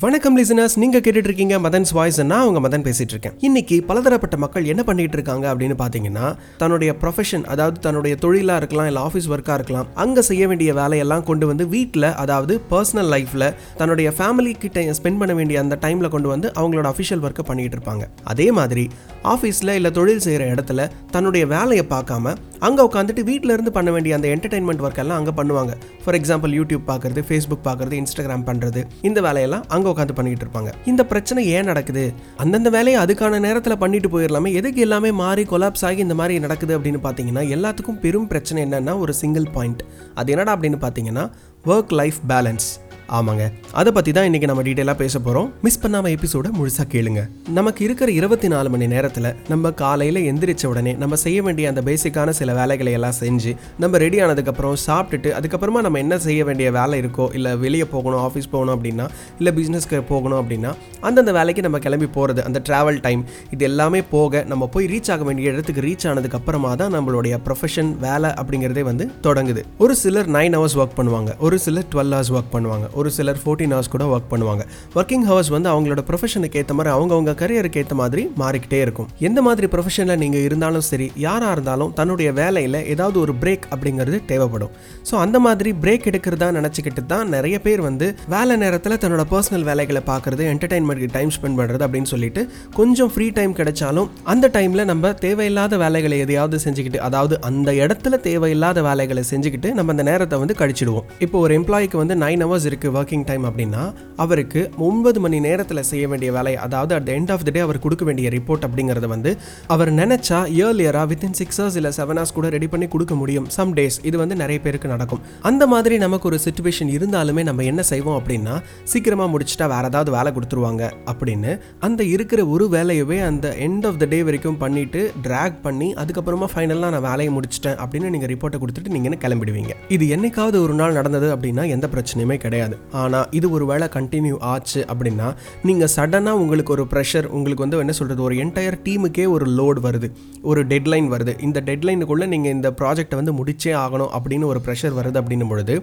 வணக்கம் லிசனர்ஸ் நீங்க கேட்டுட்டு இருக்கீங்க மதன்ஸ் வாய்ஸ் நான் உங்க மதன் பேசிட்டு இருக்கேன் இன்னைக்கு பலதரப்பட்ட மக்கள் என்ன பண்ணிட்டு இருக்காங்க அப்படின்னு பாத்தீங்கன்னா தன்னுடைய ப்ரொஃபஷன் அதாவது தன்னுடைய தொழிலா இருக்கலாம் இல்ல ஆஃபீஸ் ஒர்க்கா இருக்கலாம் அங்க செய்ய வேண்டிய வேலையெல்லாம் கொண்டு வந்து வீட்டில் அதாவது பர்சனல் லைஃப்ல தன்னுடைய ஃபேமிலி கிட்ட ஸ்பெண்ட் பண்ண வேண்டிய அந்த டைம்ல கொண்டு வந்து அவங்களோட அஃபிஷியல் ஒர்க்கை பண்ணிட்டு இருப்பாங்க அதே மாதிரி ஆஃபீஸில் இல்லை தொழில் செய்கிற இடத்துல தன்னுடைய வேலையை பார்க்காம அங்கே உட்காந்துட்டு வீட்டில் இருந்து பண்ண வேண்டிய அந்த என்டர்டைன்மெண்ட் ஒர்க் எல்லாம் அங்கே பண்ணுவாங்க. ஃபார் எக்ஸாம்பிள் யூடியூப் பார்க்குறது ஃபேஸ்புக் பார்க்குறது இன்ஸ்டாகிராம் பண்ணுறது இந்த வேலையெல்லாம் அங்கே உட்காந்து பண்ணிட்டு இருப்பாங்க. இந்த பிரச்சனை ஏன் நடக்குது? அந்தந்த வேலையை அதுக்கான நேரத்தில் பண்ணிட்டு போயிடலாமே எதுக்கு எல்லாமே மாறி கொலாப்ஸ் ஆகி இந்த மாதிரி நடக்குது அப்படின்னு பார்த்தீங்கன்னா எல்லாத்துக்கும் பெரும் பிரச்சனை என்னன்னா ஒரு சிங்கிள் பாயிண்ட் அது என்னடா அப்படின்னு பார்த்தீங்கன்னா ஒர்க் லைஃப் பேலன்ஸ் ஆமாங்க. அதை பற்றி தான் இன்றைக்கி நம்ம டீட்டெயிலாக பேச போகிறோம் மிஸ் பண்ணாமல் எபிசோட முழுசாக கேளுங்க. நமக்கு இருக்கிற இருபத்தி நாலு மணி நேரத்தில் நம்ம காலையில் எந்திரிச்ச உடனே நம்ம செய்ய வேண்டிய அந்த பேசிக்கான சில வேலைகளை எல்லாம் செஞ்சு நம்ம ரெடி ஆனதுக்கப்புறம் சாப்பிட்டுட்டு அதுக்கப்புறமா நம்ம என்ன செய்ய வேண்டிய வேலை இருக்கோ இல்லை வெளியே போகணும் ஆஃபீஸ் போகணும் அப்படின்னா இல்லை பிஸ்னஸ்க்கு போகணும் அப்படின்னா அந்தந்த வேலைக்கு நம்ம கிளம்பி போகிறது அந்த ட்ராவல் டைம் இது எல்லாமே போக நம்ம போய் ரீச் ஆக வேண்டிய இடத்துக்கு ரீச் ஆனதுக்கு அப்புறமா தான் நம்மளுடைய ப்ரொஃபஷன் வேலை அப்படிங்கிறதே வந்து தொடங்குது. ஒரு சிலர் நைன் ஹவர்ஸ் ஒர்க் பண்ணுவாங்க. ஒரு சிலர் டுவெல் ஹவர்ஸ் ஒர்க் பண்ணுவாங்க. ஒரு சிலர் ஃபோர்டீன் ஹவர்ஸ் கூட ஒர்க் பண்ணுவாங்க. ஒர்க்கிங் ஹவர்ஸ் வந்து அவங்களோட ப்ரொஃபஷனுக்கு ஏற்ற மாதிரி அவங்கவுங்க கரியருக்கு ஏற்ற மாதிரி மாறிக்கிட்டே இருக்கும். எந்த மாதிரி ப்ரொஃபஷனில் நீங்கள் இருந்தாலும் சரி யாராக இருந்தாலும் தன்னுடைய வேலையில் ஏதாவது ஒரு பிரேக் அப்படிங்கிறது தேவைப்படும். ஸோ அந்த மாதிரி பிரேக் எடுக்கிறதா நினச்சிக்கிட்டு தான் நிறைய பேர் வந்து வேலை நேரத்தில் தன்னோட பர்சனல் வேலைகளை பார்க்குறது என்டர்டைன்மெண்ட்டுக்கு டைம் ஸ்பெண்ட் பண்ணுறது அப்படின்னு சொல்லிட்டு கொஞ்சம் ஃப்ரீ டைம் கிடைச்சாலும் அந்த டைமில் நம்ம தேவையில்லாத வேலைகளை எதையாவது செஞ்சுக்கிட்டு அதாவது அந்த இடத்துல தேவையில்லாத வேலைகளை செஞ்சுக்கிட்டு நம்ம அந்த நேரத்தை வந்து கழிச்சிடுவோம். இப்போ ஒரு எம்ப்ளாய்க்கு வந்து நைன் ஹவர்ஸ் இருக்குது ஒர்க்கிங் டைம் அப்படின்னா அவருக்கு ஒன்பது மணி நேரத்தில் செய்ய வேண்டிய வேலை அதாவது at end of the day அவர் கொடுக்க வேண்டிய ரிப்போர்ட் அப்படிங்கிறத வந்து அவர் நினைச்சா இயர்லியராக வித்தின் சிக்ஸ் ஹவர்ஸ் இல்லை செவன் ஹவர்ஸ் கூட ரெடி பண்ணி கொடுக்க முடியும். சம் டேஸ் இது வந்து நிறைய பேருக்கு நடக்கும். அந்த மாதிரி நமக்கு ஒரு சுச்சுவேஷன் இருந்தாலுமே நம்ம என்ன செய்வோம் அப்படின்னா சீக்கிரமாக முடிச்சுட்டா வேற ஏதாவது வேலை கொடுத்துருவாங்க அப்படின்னு அந்த இருக்கிற ஒரு வேலையவே அந்த எண்ட் ஆஃப் த டே வரைக்கும் பண்ணிட்டு ட்ராக் பண்ணி அதுக்கப்புறமா ஃபைனலாக நான் வேலையை முடிச்சிட்டேன் அப்படின்னு நீங்கள் ரிப்போர்ட்டை கொடுத்துட்டு நீங்கள் கிளம்பிடுவீங்க. இது என்னைக்காவது ஒரு நாள் நடந்தது அப்படின்னா எந்த பிரச்சனையுமே கிடையாது. ஆனால் இது ஒரு வேளை கண்டினியூ ஆச்சு அப்படின்னா நீங்கள் சடனாக உங்களுக்கு ஒரு ப்ரெஷர் உங்களுக்கு வந்து என்ன சொல்கிறது ஒரு என்டையர் டீமுக்கே ஒரு லோட் வருது ஒரு டெட்லைன் வருது. இந்த டெட்லைனுக்குள்ளே நீங்கள் இந்த ப்ராஜெக்டை வந்து முடிச்சே ஆகணும் அப்படின்னு ஒரு ப்ரெஷர் வருது அப்படின்னும் பொழுது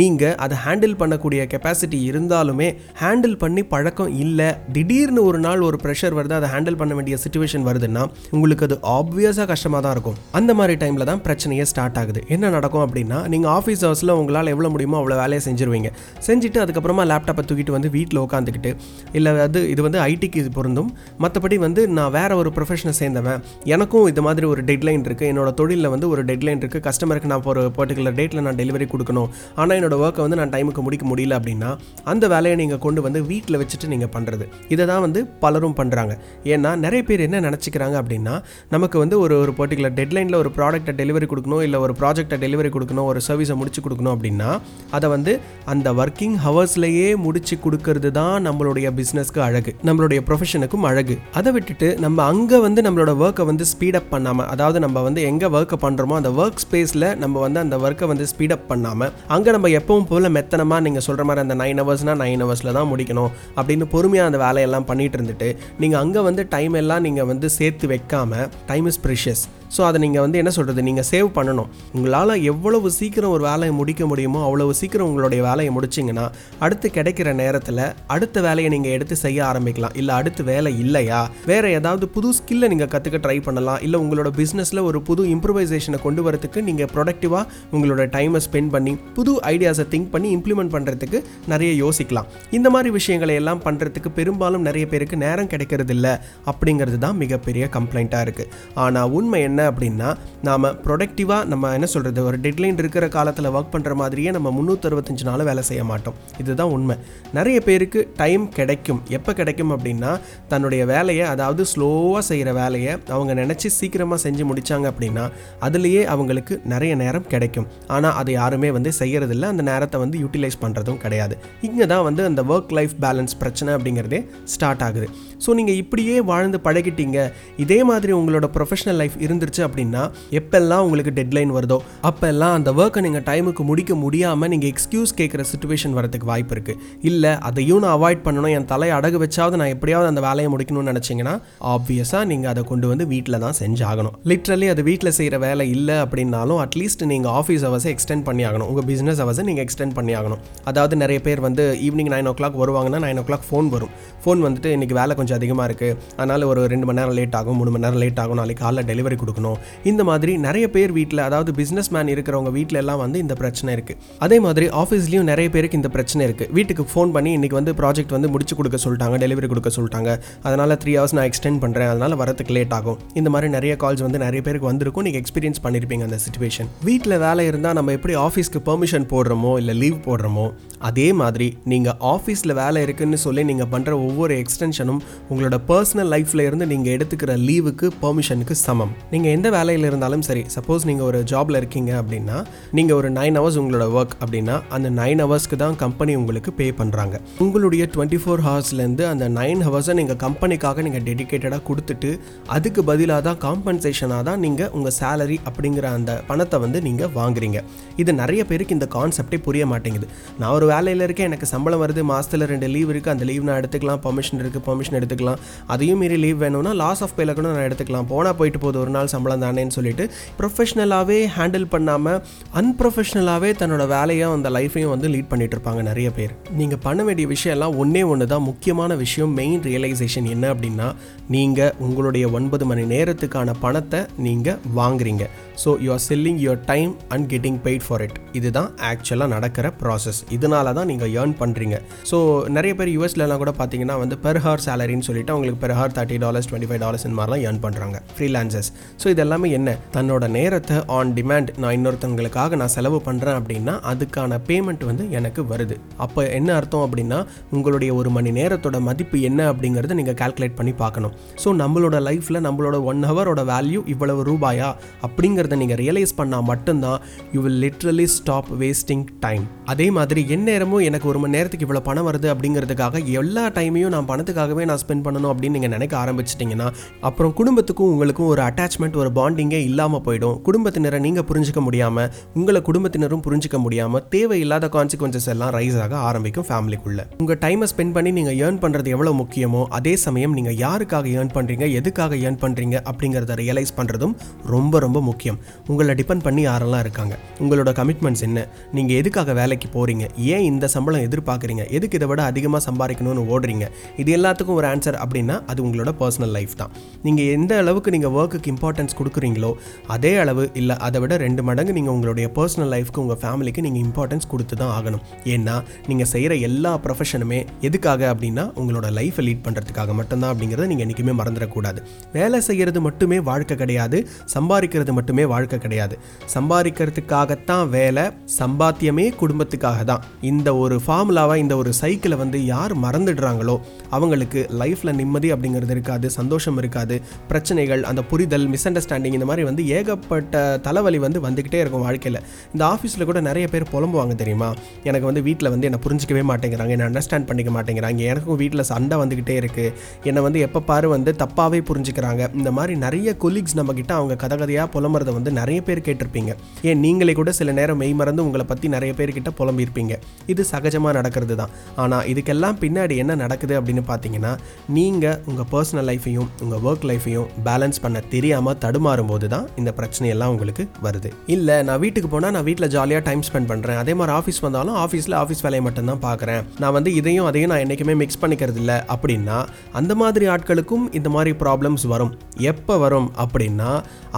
நீங்கள் அதை ஹேண்டில் பண்ணக்கூடிய கெப்பாசிட்டி இருந்தாலுமே ஹேண்டில் பண்ணி பழக்கம் இல்லை திடீர்னு ஒரு நாள் ஒரு ப்ரெஷர் வருது அதை ஹேண்டில் பண்ண வேண்டிய சுச்சுவேஷன் வருதுன்னா உங்களுக்கு அது ஆப்வியஸாக கஷ்டமாக தான் இருக்கும். அந்த மாதிரி டைமில் தான் பிரச்சனையே ஸ்டார்ட் ஆகுது. என்ன நடக்கும் அப்படின்னா நீங்கள் ஆஃபீஸ் ஹவர்ஸில் உங்களால் எவ்வளோ முடியுமோ அவ்வளோ வேலையை செஞ்சுருவீங்க. செஞ்சுட்டு அதுக்கப்புறமா லேப்டாப்பை தூக்கிட்டு வந்து வீட்டில் உட்காந்துக்கிட்டு இல்லை அது இது வந்து ஐடிக்கு இது பொருந்தும். மற்றபடி வந்து நான் வேற ஒரு ப்ரொஃபஷனை சேர்ந்தவன். எனக்கும் இது மாதிரி ஒரு டெட்லைன் இருக்குது என்னோட தொழிலில் வந்து ஒரு டெட்லைன் இருக்குது கஸ்டமருக்கு நான் ஒரு பர்டிகுலர் டேட்டில் நான் டெலிவரி கொடுக்கணும். ஆனால் என்னோட ஒர்க்கை வந்து நான் டைமுக்கு முடிக்க முடியல அப்படின்னா அந்த வேலையை நீங்கள் கொண்டு வந்து வீட்டில் வச்சுட்டு நீங்கள் பண்ணுறது இதை தான் வந்து பலரும் பண்ணுறாங்க ஏன்னா நிறைய பேர் என்ன நினச்சிக்கிறாங்க அப்படின்னா நமக்கு வந்து ஒரு ஒரு பர்டிகுலர் டெட்லைனில் ஒரு ப்ராடக்ட்டை டெலிவரி கொடுக்கணும் இல்லை ஒரு ப்ராஜெக்டை டெலிவரி கொடுக்கணும் ஒரு சர்வீஸை முடிச்சு கொடுக்கணும் அப்படின்னா அதை வந்து அந்த ஒர்க்கிங் ஹவர்ஸ்லேயே முடிச்சு கொடுக்கறது தான் நம்மளுடைய பிஸ்னஸ்க்கு அழகு. நம்மளுடைய ப்ரொஃபஷனுக்கும் அழகு. அதை விட்டுட்டு நம்ம அங்கே வந்து நம்மளோட ஒர்க்கை வந்து ஸ்பீடப் பண்ணாமல் அதாவது நம்ம வந்து எங்கே ஒர்க்கை பண்ணுறோமோ அந்த ஒர்க் ஸ்பேஸில் நம்ம வந்து அந்த ஒர்க்கை வந்து ஸ்பீடப் பண்ணாமல் அங்கே நம்ம எப்பவும் போல் மெத்தனமாக நீங்கள் சொல்கிற மாதிரி அந்த நைன் ஹவர்ஸ்னால் நைன் ஹவர்ஸில் தான் முடிக்கணும் அப்படின்னு பொறுமையாக அந்த வேலையெல்லாம் பண்ணிட்டு இருந்துட்டு நீங்கள் அங்கே வந்து டைம் எல்லாம் நீங்கள் வந்து சேர்த்து வைக்காம டைம் இஸ் ப்ரிஷியஸ் ஸோ அதை நீங்கள் வந்து என்ன சொல்கிறது நீங்கள் சேவ் பண்ணணும். உங்களால் எவ்வளவு சீக்கிரம் ஒரு வேலையை முடிக்க முடியுமோ அவ்வளவு சீக்கிரம் உங்களுடைய வேலையை முடிச்சிங்கன்னா அடுத்து கிடைக்கிற நேரத்தில் அடுத்த வேலையை நீங்கள் எடுத்து செய்ய ஆரம்பிக்கலாம். இல்லை அடுத்து வேலை இல்லையா? வேறு ஏதாவது புது ஸ்கில்லை நீங்கள் கற்றுக்க ட்ரை பண்ணலாம். இல்லை உங்களோட பிஸ்னஸில் ஒரு புது இம்ப்ரூவைசேஷனை கொண்டு வரதுக்கு நீங்கள் ப்ரொடக்டிவாக உங்களோட டைமை ஸ்பெண்ட் பண்ணி புது ஐடியாஸை திங்க் பண்ணி இம்ப்ளிமெண்ட் பண்ணுறதுக்கு நிறைய யோசிக்கலாம். இந்த மாதிரி விஷயங்களை எல்லாம் பண்ணுறதுக்கு பெரும்பாலும் நிறைய பேருக்கு நேரம் கிடைக்கிறது இல்லை அப்படிங்கிறது தான் மிகப்பெரிய கம்ப்ளைண்ட்டாக இருக்குது ஆனால் உண்மை என்ன அப்படின்னா நாம் ப்ரொடக்டிவாக நம்ம என்ன சொல்கிறது ஒரு டெட்லைன் இருக்கிற காலத்தில் ஒர்க் பண்ணுற மாதிரியே நம்ம முந்நூற்றறுபத்தஞ்சு நாள் வேலை செய்ய மாட்டோம். இதுதான் உண்மை. நிறைய பேருக்கு டைம் கிடைக்கும். எப்போ கிடைக்கும் அப்படின்னா தன்னுடைய வேலையை அதாவது ஸ்லோவாக செய்கிற வேலையை அவங்க நினச்சி சீக்கிரமாக செஞ்சு முடித்தாங்க அப்படின்னா அதுலேயே அவங்களுக்கு நிறைய நேரம் கிடைக்கும். ஆனால் அதை யாருமே வந்து செய்கிறதில்ல அந்த நேரத்தை வந்து யூட்டிலைஸ் பண்ணுறதும் கிடையாது. இங்கே தான் வந்து அந்த ஒர்க் லைஃப் பேலன்ஸ் பிரச்சனை அப்படிங்கிறதே ஸ்டார்ட் ஆகுது. ஸோ நீங்கள் இப்படியே வாழ்ந்து பழகிட்டீங்க. இதே மாதிரி உங்களோட ப்ரொஃபஷனல் லைஃப் இருந்து வந்துருச்சு அப்படின்னா எப்பெல்லாம் உங்களுக்கு டெட்லைன் வருதோ அப்பெல்லாம் அந்த ஒர்க்கை நீங்கள் டைமுக்கு முடிக்க முடியாமல் நீங்கள் எக்ஸ்கியூஸ் கேட்குற சுச்சுவேஷன் வரதுக்கு வாய்ப்பு இருக்குது இல்லை அதையும் நான் அவாய்ட் பண்ணணும். என் தலையை அடகு வச்சாவது நான் எப்படியாவது அந்த வேலையை முடிக்கணும்னு நினச்சிங்கன்னா ஆப்வியஸாக நீங்கள் அதை கொண்டு வந்து வீட்டில் தான் செஞ்சாகணும். லிட்ரலி அது வீட்டில் செய்கிற வேலை இல்லை அப்படின்னாலும் அட்லீஸ்ட் நீங்கள் ஆஃபீஸ் ஹவர்ஸை எக்ஸ்டெண்ட் பண்ணி ஆகணும். உங்கள் பிஸ்னஸ் ஹவர்ஸை நீங்கள் எக்ஸ்டெண்ட் பண்ணி ஆகணும். அதாவது நிறைய பேர் வந்து ஈவினிங் நைன் ஓ கிளாக் வருவாங்கன்னா நைன் ஓ கிளாக் ஃபோன் வரும். ஃபோன் வந்துட்டு இன்றைக்கி வேலை கொஞ்சம் அதிகமாக இருக்குது அதனால் ஒரு ரெண்டு மணி நேரம் லேட் ஆகும் மூணு மணி நேரம் லேட் ஆகும். நாளைக்கு காலைல டெலிவரி கொடுக்கணும். இந்த மாதிரி நிறைய பேர் வீட்டில் அதாவது பிஸ்னஸ் மேன் இருக்கிறவங்க வீட்டில் எல்லாம் வந்து இந்த பிரச்சனை இருக்குது அதே மாதிரி ஆஃபீஸ்லேயும் நிறைய பேருக்கு இந்த பிரச்சனை இருக்குது வீட்டுக்கு ஃபோன் பண்ணி இன்றைக்கி வந்து ப்ராஜெக்ட் வந்து முடிச்சு கொடுக்க சொல்லிட்டாங்க டெலிவரி கொடுக்க சொல்லிட்டாங்க. அதனால் த்ரீ ஹவர்ஸ் நான் எக்ஸ்டெண்ட் பண்ணுறேன் அதனால் வரதுக்கு லேட் ஆகும். இந்த மாதிரி நிறைய கால்ஸ் வந்து நிறைய பேருக்கு வந்திருக்கும். நீங்கள் எக்ஸ்பீரியன்ஸ் பண்ணியிருப்பீங்க அந்த சுச்சுவேஷன் வீட்டில் வேலை இருந்தால் நம்ம எப்படி ஆஃபீஸ்க்கு பெர்மிஷன் போடுறோமோ இல்லை லீவ் போடுறோமோ அதே மாதிரி நீங்கள் ஆஃபீஸில் வேலை இருக்குன்னு சொல்லி நீங்கள் பண்ணுற ஒவ்வொரு எக்ஸ்டென்ஷனும் உங்களோட பர்சனல் லைஃப்பில் இருந்து நீங்கள் எடுத்துக்கிற லீவுக்கு பெர்மிஷனுக்கு சமம். நீங்கள் எந்த வேலையில் இருந்தாலும் சரி சப்போஸ் நீங்கள் ஒரு ஜாபில் இருக்கீங்க அப்படின்னா நீங்கள் ஒரு நைன் ஹவர்ஸ் உங்களோட ஒர்க் அப்படின்னா அந்த நைன் ஹவர்ஸ்க்கு தான் கம்பெனி உங்களுக்கு பே பண்ணுறாங்க உங்களுடைய டுவெண்ட்டி ஃபோர் ஹவர்ஸ்லேருந்து அந்த நைன் ஹவர்ஸை நீங்கள் கம்பெனிக்காக நீங்கள் டெடிக்கேட்டடாக கொடுத்துட்டு அதுக்கு பதிலாக தான் காம்பன்சேஷனாக தான் நீங்கள் உங்கள் சேலரி அப்படிங்கிற அந்த பணத்தை வந்து நீங்கள் வாங்குறீங்க. இது நிறைய பேருக்கு இந்த கான்செப்டே புரிய மாட்டேங்குது. நான் ஒரு வேலையில் இருக்கேன் எனக்கு சம்பளம் வருது மாதத்தில் ரெண்டு லீவ் இருக்குது அந்த லீவ் நான் எடுத்துக்கலாம் பர்மிஷன் இருக்குது பர்மிஷன் எடுத்துக்கலாம். அதையும் மீறி லீவ் வேணும்னா லாஸ் ஆஃப் பேல கூட நான் எடுத்துக்கலாம். போனால் போயிட்டு போகுது ஒரு நாள் சம்பளம் தானேன்னு சொல்லிட்டு ப்ரொஃபஷ்னலாகவே ஹேண்டில் பண்ணாமல் அன்ப்ரொஃபஷ்னலாகவே தன்னோட வேலையும் அந்த லைஃப்பையும் வந்து லீட் பண்ணிட்டு இருப்பாங்க நிறைய பேர். நீங்கள் பண்ண வேண்டிய விஷயம் எல்லாம் ஒன்றே ஒன்று தான். முக்கியமான விஷயம் மெயின் ரியலைசேஷன் என்ன அப்படின்னா நீங்கள் உங்களுடைய ஒன்பது மணி நேரத்துக்கான பணத்தை நீங்கள் வாங்குறீங்க. So you are selling your time and getting paid for it இதுதான் ஆக்சுவலாக நடக்கிற ப்ராசஸ் இதனால தான் நீங்கள் ஏர்ன் பண்ணுறீங்க ஸோ நிறைய பேர் யூஎஸ்லலாம் கூட பார்த்தீங்கன்னா வந்து பெர் ஹார் சேலரின்னு சொல்லிட்டு அவங்களுக்கு per hour thirty dollars twenty five dollars இந்த மாதிரிலாம் ஏர்ன் பண்ணுறாங்க ஃப்ரீலான்சர்ஸ் ஸோ இது எல்லாமே என்ன? தன்னோட நேரத்தை ஆன் டிமாண்ட் நான் இன்னொருத்தவங்களுக்காக நான் செலவு பண்ணுறேன் அப்படின்னா அதுக்கான பேமெண்ட் வந்து எனக்கு வருது. அப்போ என்ன அர்த்தம் அப்படின்னா உங்களுடைய ஒரு மணி நேரத்தோட மதிப்பு என்ன அப்படிங்கிறத நீங்கள் கால்குலேட் பண்ணி பார்க்கணும். ஸோ நம்மளோட லைஃப்பில் நம்மளோட ஒன் ஹவரோட வேல்யூ இவ்வளவு ரூபாயா? அப்படிங்கிறத நீங்கள் ரியலைஸ் பண்ணால் மட்டும்தான் you will literally stop wasting time அதே மாதிரி எந்நேரமும் எனக்கு ஒரு மணி நேரத்துக்கு இவ்வளோ பணம் வருது அப்படிங்கிறதுக்காக எல்லா டைமையும் நான் பணத்துக்காகவே நான் ஸ்பெண்ட் பண்ணணும் அப்படின்னு நீங்கள் நினைக்க ஆரம்பிச்சிட்டிங்கன்னா அப்புறம் குடும்பத்துக்கும் உங்களுக்கும் ஒரு அட்டாச்மெண்ட் ஒரு பாண்டிங்கே இல்லாமல் போயிடும். குடும்பத்தினரை நீங்கள் புரிஞ்சிக்க முடியாமல் உங்களை குடும்பத்தினரும் புரிஞ்சிக்க முடியாமல் தேவையில்லாத கான்சிக்வன்சஸ் எல்லாம் ரைஸ் ஆக ஆரம்பிக்கும் ஃபேமிலிக்குள்ள உங்கள் டைமை ஸ்பெண்ட் பண்ணி நீங்கள் ஏர்ன் பண்ணுறது எவ்வளோ முக்கியமோ அதே சமயம் நீங்கள் யாருக்காக ஏர்ன் பண்ணுறீங்க எதுக்காக ஏர்ன் பண்ணுறீங்க அப்படிங்கிறத ரியலைஸ் பண்ணுறதும் ரொம்ப ரொம்ப முக்கியம். உங்களை டிபெண்ட் பண்ணி யாரெல்லாம் இருக்காங்க? உங்களோட கமிட்மெண்ட்ஸ் என்ன? நீங்கள் எதுக்காக வேலைக்கு போகிறீங்க ஏன் இந்த சம்பளம் எதிர்பார்க்குறீங்க? எதுக்கு இதை விட அதிகமாக சம்பாதிக்கணும்னு ஓடுறீங்க? இது எல்லாத்துக்கும் ஒரு ஆன்சர் அப்படின்னா அது உங்களோட பர்சனல் லைஃப் தான். நீங்கள் எந்த அளவுக்கு நீங்கள் ஒர்க்குக்கு இம்பார்ட்டன்ஸ் கொடுக்குறீங்களோ அதே அளவு இல்லை அதை விட ரெண்டு மடங்கு நீங்கள் உங்களுடைய பர்சனல் லைஃப்க்கு உங்கள் ஃபேமிலிக்கு நீங்கள் இம்பார்ட்டன்ஸ் கொடுத்து தான் ஆகணும். ஏன்னா நீங்கள் செய்கிற எல்லா ப்ரொஃபஷனுமே எதுக்காக அப்படின்னா உங்களோட லைஃப்பை லீட் பண்ணுறதுக்காக மட்டும்தான் அப்படிங்கிறத நீங்கள் என்றைக்குமே மறந்துடக்கூடாது. வேலை செய்கிறது மட்டுமே வாழ்க்கை கிடையாது சம்பாதிக்கிறது மட்டுமே வாழ்க்கை கிடையாது. சம்பாதிக்கிறதுக்காகத்தான் வேலை சம்பாத்தியமே குடும்பத்துக்காக தான். இந்த ஒரு ஃபார்முலாவாக இந்த ஒரு சைக்கிளை வந்து யார் மறந்துடுறாங்களோ அவங்களுக்கு லைஃப்பில் நிம்மதி அப்படிங்கிறது இருக்காது சந்தோஷம் இருக்காது பிரச்சனைகள் அந்த புரிதல் மிஸ் அண்டர்ஸ்டாண்டிங் இந்த மாதிரி வந்து ஏகப்பட்ட தலைவலி வந்து வந்துக்கிட்டே இருக்கும் வாழ்க்கையில். இந்த ஆஃபீஸில் கூட நிறைய பேர் புலம்புவாங்க தெரியுமா? எனக்கு வந்து வீட்டில் வந்து என்னை புரிஞ்சிக்கவே மாட்டேங்கிறாங்க என்னை அண்டர்ஸ்டாண்ட் பண்ணிக்க மாட்டேங்கிறாங்க எனக்கும் வீட்டில் சண்டை வந்துக்கிட்டே இருக்குது என்னை வந்து எப்போ பாரு வந்து தப்பாகவே புரிஞ்சுக்கிறாங்க. இந்த மாதிரி நிறைய கொலீக்ஸ் நம்மக்கிட்ட அவங்க கதை கதையாக புலம்புறதை வந்து நிறைய பேர் கேட்டிருப்பீங்க. ஏன் நீங்களே கூட சில நேரம் மெய் மறந்து உங்களை பற்றி நிறைய பேர்கிட்ட புலம்பியிருப்பீங்க. இது சகஜமாக நடக்கிறது தான் ஆனால் இதுக்கெல்லாம் பின்னாடி என்ன நடக்குது அப்படின்னு பார்த்தீங்கன்னா நீங்கள் உங்கள் பர்சனல் லைஃப்பையும் உங்கள் ஒர்க் லைஃப்பையும் பேலன்ஸ் பண்ண தெரியாமல் தடுமாறும் போது தான் இந்த பிரச்சனையெல்லாம் உங்களுக்கு வருது. இல்லை நான் வீட்டுக்கு போனால் நான் வீட்டில் ஜாலியாக டைம் ஸ்பெண்ட் பண்ணுறேன் அதே மாதிரி ஆஃபீஸ் வந்தாலும் ஆஃபீஸில் ஆஃபீஸ் வேலையை மட்டும்தான் பார்க்குறேன். நான் வந்து இதையும் அதையும் நான் என்றைக்குமே மிக்ஸ் பண்ணிக்கிறது இல்லை. அப்படின்னா அந்த மாதிரி ஆட்களுக்கும் இந்த மாதிரி ப்ராப்ளம்ஸ் வரும். எப்போ வரும் அப்படின்னா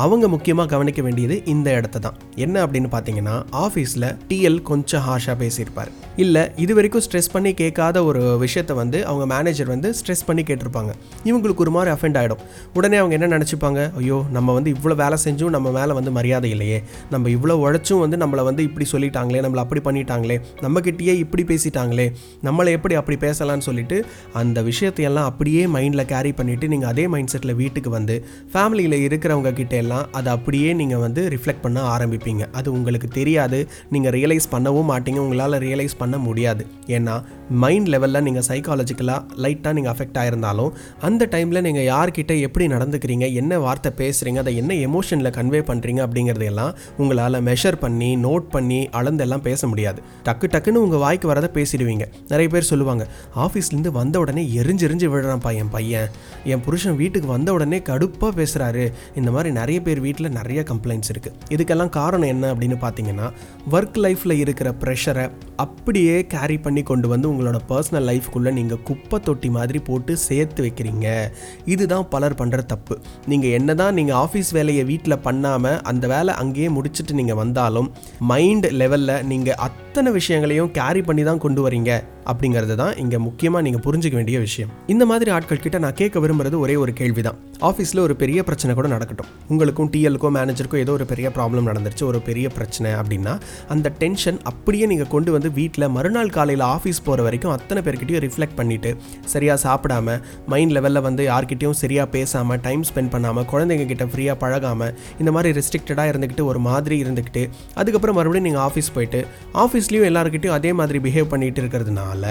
அவங்க முக்கியமாக கவனிக்க வேண்டியது இந்த இடத்த தான். என்ன அப்படின்னு பார்த்தீங்கன்னா ஆஃபீஸில் டிஎல் கொஞ்சம் ஹார்ஷாக பேசியிருப்பார். இல்லை இது வரைக்கும் ஸ்ட்ரெஸ் பண்ணி கேட்காத ஒரு விஷயத்தை வந்து அவங்க மேனேஜர் வந்து ஸ்ட்ரெஸ் பண்ணி கேட்டிருப்பாங்க. இவங்களுக்கு ஒரு மாதிரி அஃபெண்ட் ஆகிடும் உடனே அவங்க என்ன நினச்சிப்பாங்க? ஐயோ நம்ம வந்து இவ்வளோ வேலை செஞ்சும் நம்ம மேலே வந்து மரியாதை இல்லையே. நம்ம இவ்வளோ உழைச்சும் வந்து நம்மளை வந்து இப்படி சொல்லிட்டாங்களே நம்மளை அப்படி பண்ணிட்டாங்களே நம்மக்கிட்டேயே இப்படி பேசிட்டாங்களே நம்மளை எப்படி அப்படி பேசலாம்னு சொல்லிட்டு அந்த விஷயத்தையெல்லாம் அப்படியே மைண்டில் கேரி பண்ணிவிட்டு நீங்கள் அதே மைண்ட் செட்டில் வீட்டுக்கு வந்து ஃபேமிலியில் இருக்கிறவங்க கிட்ட எல்லாம் அதை அப்படியே நீங்கள் வந்து ரிஃப்ளெக்ட் பண்ண ஆரம்பிப்பீங்க. அது உங்களுக்கு தெரியாது. நீங்கள் ரியலைஸ் பண்ணவும் மாட்டீங்க. உங்களால் ரியலைஸ் பண்ண முடியாது. ஏன்னா மைண்ட் லெவலில் நீங்கள் சைக்காலஜிக்கலாக லைட்டாக நீங்கள் அஃபெக்ட் ஆயிருந்தாலும் அந்த டைமில் நீங்கள் யார்கிட்ட எப்படி நடந்துக்கிறீங்க என்ன வார்த்தை பேசுகிறீங்க அதை என்ன எமோஷனில் கன்வே பண்ணுறீங்க அப்படிங்கிறதையெல்லாம் உங்களால் மெஷர் பண்ணி நோட் பண்ணி அளந்தெல்லாம் பேச முடியாது. டக்கு டக்குன்னு உங்கள் வாய்க்கு வரதை பேசிடுவீங்க. நிறைய பேர் சொல்லுவாங்க ஆஃபீஸ்லேருந்து வந்த உடனே எரிஞ்செரிஞ்சு விடுறான்ப்பா என் பையன். என் புருஷன் வீட்டுக்கு வந்த உடனே கடுப்பாக பேசுகிறாரு இந்த மாதிரி நிறைய பேர் வீட்டில் நிறைய கம்ப்ளைண்ட்ஸ் இருக்குது இதுக்கெல்லாம் காரணம் என்ன அப்படின்னு பார்த்தீங்கன்னா ஒர்க் லைஃப்பில் இருக்கிற ப்ரெஷரை அப்படியே கேரி பண்ணி கொண்டு வந்து உங்களோட பர்சனல் லைஃப்குள்ளே நீங்கள் குப்பை தொட்டி மாதிரி போட்டு சேர்த்து வைக்கிறீங்க. இதுதான் பலர் பண்ணுற தப்பு. நீங்கள் என்ன தான் நீங்கள் ஆஃபீஸ் வேலையை வீட்டில் பண்ணாமல் அந்த வேலை அங்கேயே முடிச்சுட்டு நீங்கள் வந்தாலும் மைண்ட் லெவலில் நீங்கள் அத்தனை விஷயங்களையும் கேரி பண்ணி தான் கொண்டு வரீங்க அப்படிங்கிறது தான் இங்கே முக்கியமாக நீங்கள் புரிஞ்சுக்க வேண்டிய விஷயம். இந்த மாதிரி ஆட்கள் கிட்ட நான் கேட்க விரும்புறது ஒரே ஒரு கேள்வி தான் ஆஃபீஸில் ஒரு பெரிய பிரச்சனை கூட நடக்கட்டும். உங்களுக்கும் டிஎல்க்கோ மேனேஜருக்கோ ஏதோ ஒரு பெரிய ப்ராப்ளம் நடந்துருச்சு ஒரு பெரிய பிரச்சனை அப்படின்னா அந்த டென்ஷன் அப்படியே நீங்கள் கொண்டு வந்து வீட்டில் மறுநாள் காலையில் ஆஃபீஸ் போகிற வரைக்கும் அத்தனை பேர்கிட்டையும் ரிஃப்ளெக்ட் பண்ணிவிட்டு சரியாக சாப்பிடாம மைண்ட் லெவலில் வந்து யார்கிட்டையும் சரியாக பேசாமல் டைம் ஸ்பெண்ட் பண்ணாமல் குழந்தைங்க கிட்ட ஃப்ரீயாக பழகாமல் இந்த மாதிரி ரெஸ்ட்ரிக்டடாக இருந்துக்கிட்டு ஒரு மாதிரி இருந்துக்கிட்டு அதுக்கப்புறம் மறுபடியும் நீங்கள் ஆஃபீஸ் போயிட்டு ஆஃபீஸ் ஆஃபீஸ்லேயும் எல்லாருக்கிட்டையும் அதே மாதிரி பிஹேவ் பண்ணிட்டு இருக்கிறதுனால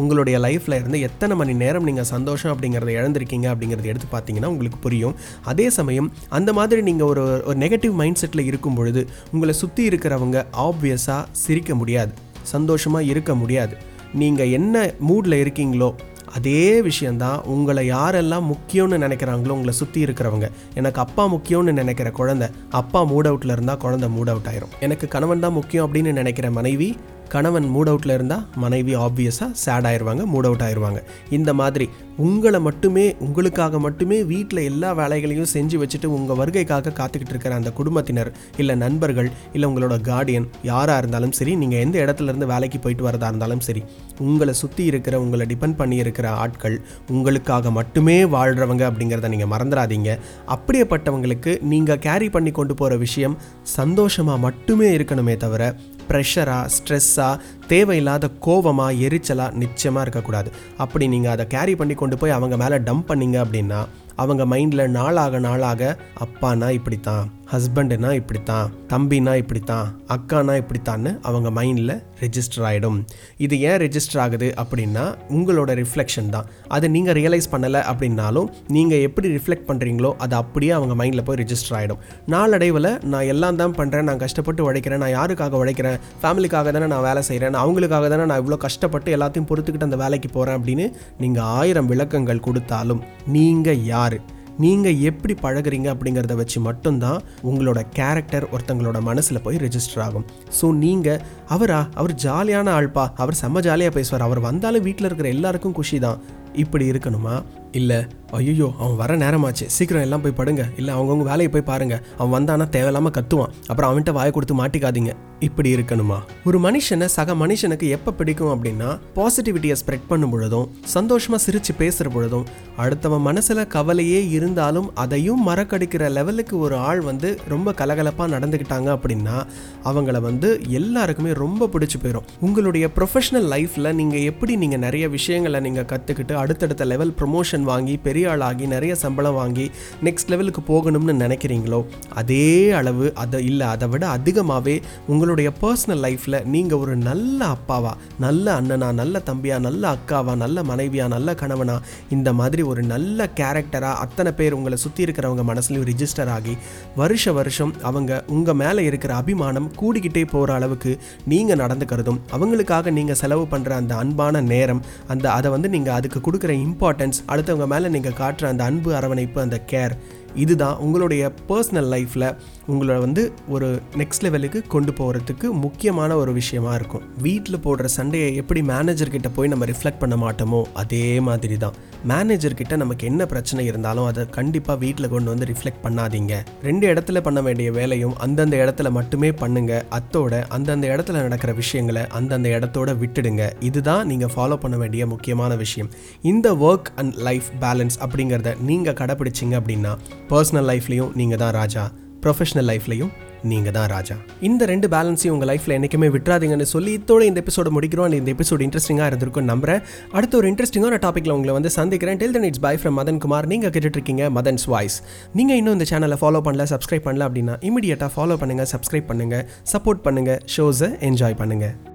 உங்களுடைய லைஃப்பில் இருந்து எத்தனை மணி நேரம் நீங்கள் சந்தோஷம் அப்படிங்கிறத இழந்திருக்கீங்க அப்படிங்கிறத எடுத்து பார்த்தீங்கன்னா உங்களுக்கு புரியும். அதே சமயம் அந்த மாதிரி நீங்கள் ஒரு ஒரு நெகட்டிவ் மைண்ட் செட்டில் இருக்கும் பொழுது உங்களை சுற்றி இருக்கிறவங்க ஆப்வியஸாக சிரிக்க முடியாது. சந்தோஷமாக இருக்க முடியாது. நீங்கள் என்ன மூடில் இருக்கீங்களோ அதே விஷயந்தான் உங்களை யாரெல்லாம் முக்கியம்னு நினைக்கிறாங்களோ உங்களை சுற்றி இருக்கிறவங்க. எனக்கு அப்பா முக்கியம்னு நினைக்கிற குழந்தை அப்பா மூட் அவுட்டில் இருந்தால் குழந்தை மூட் அவுட் ஆயிரும். எனக்கு கணவன் தான் முக்கியம் அப்படின்னு நினைக்கிற மனைவி கணவன் மூட் அவுட்டில் இருந்தால் மனைவி ஆப்வியஸாக சேட் ஆயிடுவாங்க மூட் அவுட் ஆயிடுவாங்க இந்த மாதிரி உங்களை மட்டுமே உங்களுக்காக மட்டுமே வீட்டில் எல்லா வேலைகளையும் செஞ்சு வச்சுட்டு உங்கள் வருகைக்காக காத்துக்கிட்டு இருக்கிற அந்த குடும்பத்தினர் இல்லை நண்பர்கள் இல்லை உங்களோட கார்டியன் யாராக இருந்தாலும் சரி நீங்கள் எந்த இடத்துல இருந்து வேலைக்கு போயிட்டு வரதா இருந்தாலும் சரி உங்களை சுற்றி இருக்கிற உங்களை டிபெண்ட் பண்ணி இருக்கிற ஆட்கள் உங்களுக்காக மட்டுமே வாழ்கிறவங்க அப்படிங்கிறத நீங்கள் மறந்துடாதீங்க அப்படியேப்பட்டவங்களுக்கு நீங்கள் கேரி பண்ணி கொண்டு போகிற விஷயம் சந்தோஷமாக மட்டுமே இருக்கணுமே தவிர ப்ரெஷராக ஸ்ட்ரெஸ்ஸாக தேவையில்லாத கோவமாக எரிச்சலாக நிச்சயமாக இருக்கக்கூடாது. அப்படி நீங்கள் அதை கேரி பண்ணி கொண்டு போய் அவங்க மேலே டம்ப் பண்ணீங்க அப்படின்னா அவங்க மைண்டில் நாளாக நாளாக அப்பானா இப்படித்தான். ஹஸ்பண்டுனா இப்படித்தான் தம்பினா இப்படித்தான் அக்கானா இப்படித்தான்னு அவங்க மைண்டில் ரெஜிஸ்டர் ஆகிடும் இது ஏன் ரெஜிஸ்டர் ஆகுது அப்படின்னா உங்களோட ரிஃப்ளெக்ஷன் தான். அதை நீங்கள் ரியலைஸ் பண்ணலை அப்படின்னாலும் நீங்கள் எப்படி ரிஃப்ளெக்ட் பண்ணுறீங்களோ அது அப்படியே அவங்க மைண்டில் போய் ரிஜிஸ்டர் ஆகிடும் நாளடைவில் நான் எல்லாம் தான் பண்ணுறேன் நான் கஷ்டப்பட்டு உழைக்கிறேன் நான் யாருக்காக உழைக்கிறேன் ஃபேமிலிக்காக தானே நான் வேலை செய்கிறேன் அவங்களுக்காக தானே நான் இவ்வளோ கஷ்டப்பட்டு எல்லாத்தையும் பொறுத்துக்கிட்டு அந்த வேலைக்கு போகிறேன் அப்படின்னு நீங்கள் ஆயிரம் விளக்கங்கள் கொடுத்தாலும் நீங்கள் யார்? நீங்கள் எப்படி பழகுறீங்க அப்படிங்கிறத வச்சு மட்டும்தான் உங்களோட கேரக்டர் ஒருத்தங்களோட மனசில் போய் ரெஜிஸ்டர் ஆகும். ஸோ நீங்கள் அவரா? அவர் ஜாலியான ஆள்பா? அவர் செம்ம ஜாலியாக பேசுவார். அவர் வந்தாலும் வீட்டில் இருக்கிற எல்லாருக்கும் குஷி தான். இப்படி இருக்கணுமா? இல்லை ஐயோ அவன் வர நேரமாச்சு. சீக்கிரம் எல்லாம் போய் படுங்க. இல்லை அவங்கவுங்க வேலையை போய் பாருங்க. அவன் வந்தானா தேவையில்லாமல் கத்துவான். அப்புறம் அவன்கிட்ட வாயை கொடுத்து மாட்டிக்காதீங்க. இப்படி இருக்கணுமா? ஒரு மனுஷனை சக மனுஷனுக்கு எப்போ பிடிக்கும் அப்படின்னா பாசிட்டிவிட்டியை ஸ்ப்ரெட் பண்ணும் பொழுதும் சந்தோஷமாக சிரித்து பேசுகிற பொழுதும் அடுத்தவன் மனசில் கவலையே இருந்தாலும் அதையும் மறக்கடிக்கிற லெவலுக்கு ஒரு ஆள் வந்து ரொம்ப கலகலப்பாக நடந்துக்கிட்டாங்க அப்படின்னா அவங்கள வந்து எல்லாருக்குமே ரொம்ப பிடிச்சி போயிடும் உங்களுடைய ப்ரொஃபஷனல் லைஃப்பில் நீங்கள் எப்படி நீங்கள் நிறைய விஷயங்களை நீங்கள் கற்றுக்கிட்டு அடுத்தடுத்த லெவல் ப்ரொமோஷன் வாங்கி பெரிய பெரிய ஆளாகி நிறைய சம்பளம் வாங்கி நெக்ஸ்ட் லெவலுக்கு போகணும்னு நினைக்கிறீங்களோ அதே அளவு அதை இல்லை அதை விட அதிகமாகவே உங்களுடைய பர்சனல் லைஃப்பில் நீங்கள் ஒரு நல்ல அப்பாவா நல்ல அண்ணனா நல்ல தம்பியா நல்ல அக்காவா நல்ல மனைவியா நல்ல கணவனா இந்த மாதிரி ஒரு நல்ல கேரக்டராக அத்தனை பேர் உங்களை சுற்றி இருக்கிறவங்க மனசுலையும் ரிஜிஸ்டர் ஆகி வருஷ வருஷம் அவங்க உங்கள் மேலே இருக்கிற அபிமானம் கூடிக்கிட்டே போகிற அளவுக்கு நீங்கள் நடந்துக்கிறதும் அவங்களுக்காக நீங்கள் செலவு பண்ணுற அந்த அன்பான நேரம் அந்த அதை வந்து நீங்கள் அதுக்கு கொடுக்குற இம்பார்ட்டன்ஸ் அடுத்தவங்க மேலே நீங்கள் காட்டுற அந்த அன்பு அரவணைப்பு அந்த கேர் இதுதான் உங்களுடைய பர்சனல் லைஃப்பில் உங்களை வந்து ஒரு நெக்ஸ்ட் லெவலுக்கு கொண்டு போகிறதுக்கு முக்கியமான ஒரு விஷயமா இருக்கும். வீட்டில் போடுற சண்டையை எப்படி மேனேஜர்கிட்ட போய் நம்ம ரிஃப்ளெக்ட் பண்ண மாட்டோமோ அதே மாதிரி தான் மேனேஜர்கிட்ட நமக்கு என்ன பிரச்சனை இருந்தாலும் அதை கண்டிப்பாக வீட்டில் கொண்டு வந்து ரிஃப்ளெக்ட் பண்ணாதீங்க. ரெண்டு இடத்துல பண்ண வேண்டிய வேலையும் அந்தந்த இடத்துல மட்டுமே பண்ணுங்க. அத்தோட அந்தந்த இடத்துல நடக்கிற விஷயங்களை அந்தந்த இடத்தோட விட்டுடுங்க. இதுதான் நீங்கள் ஃபாலோ பண்ண வேண்டிய முக்கியமான விஷயம். இந்த ஒர்க் அண்ட் லைஃப் பேலன்ஸ் அப்படிங்கிறத நீங்கள் கடைப்பிடிச்சிங்க அப்படின்னா பர்சனல் லைஃப்லையும் நீங்கள் தான் ராஜா. ப்ரொஃபஷனல் லைஃப்லையும் நீங்கள் தான் ராஜா. இந்த ரெண்டு பேலன்ஸையும் உங்கள் லைஃப்பில் என்றைக்குமே விட்டுறாதீங்கன்னு சொல்லி இதோட இந்த எபிசோட முடிக்கிறோம். அண்ட் இந்த எபிசோட் இன்ட்ரெஸ்டிங்காக இருந்திருக்கும் நம்புறேன். அடுத்த ஒரு இன்ட்ரெஸ்டிங்கான டாப்பிக்கில் உங்களை வந்து சந்திக்கிறேன். Till then it's bye from Madan Kumar நீங்கள் கேட்டுட்ருக்கீங்க மதன்ஸ் வாய்ஸ் நீங்கள் இன்னும் இந்த சேனலை ஃபாலோ பண்ணல சப்ஸ்கிரைப் பண்ணல அப்படின்னா இமீடியட்டாக ஃபாலோ பண்ணுங்கள் சப்ஸ்கிரைப் பண்ணுங்கள் சப்போர்ட் பண்ணுங்கள் ஷோஸை என்ஜாய் பண்ணுங்கள்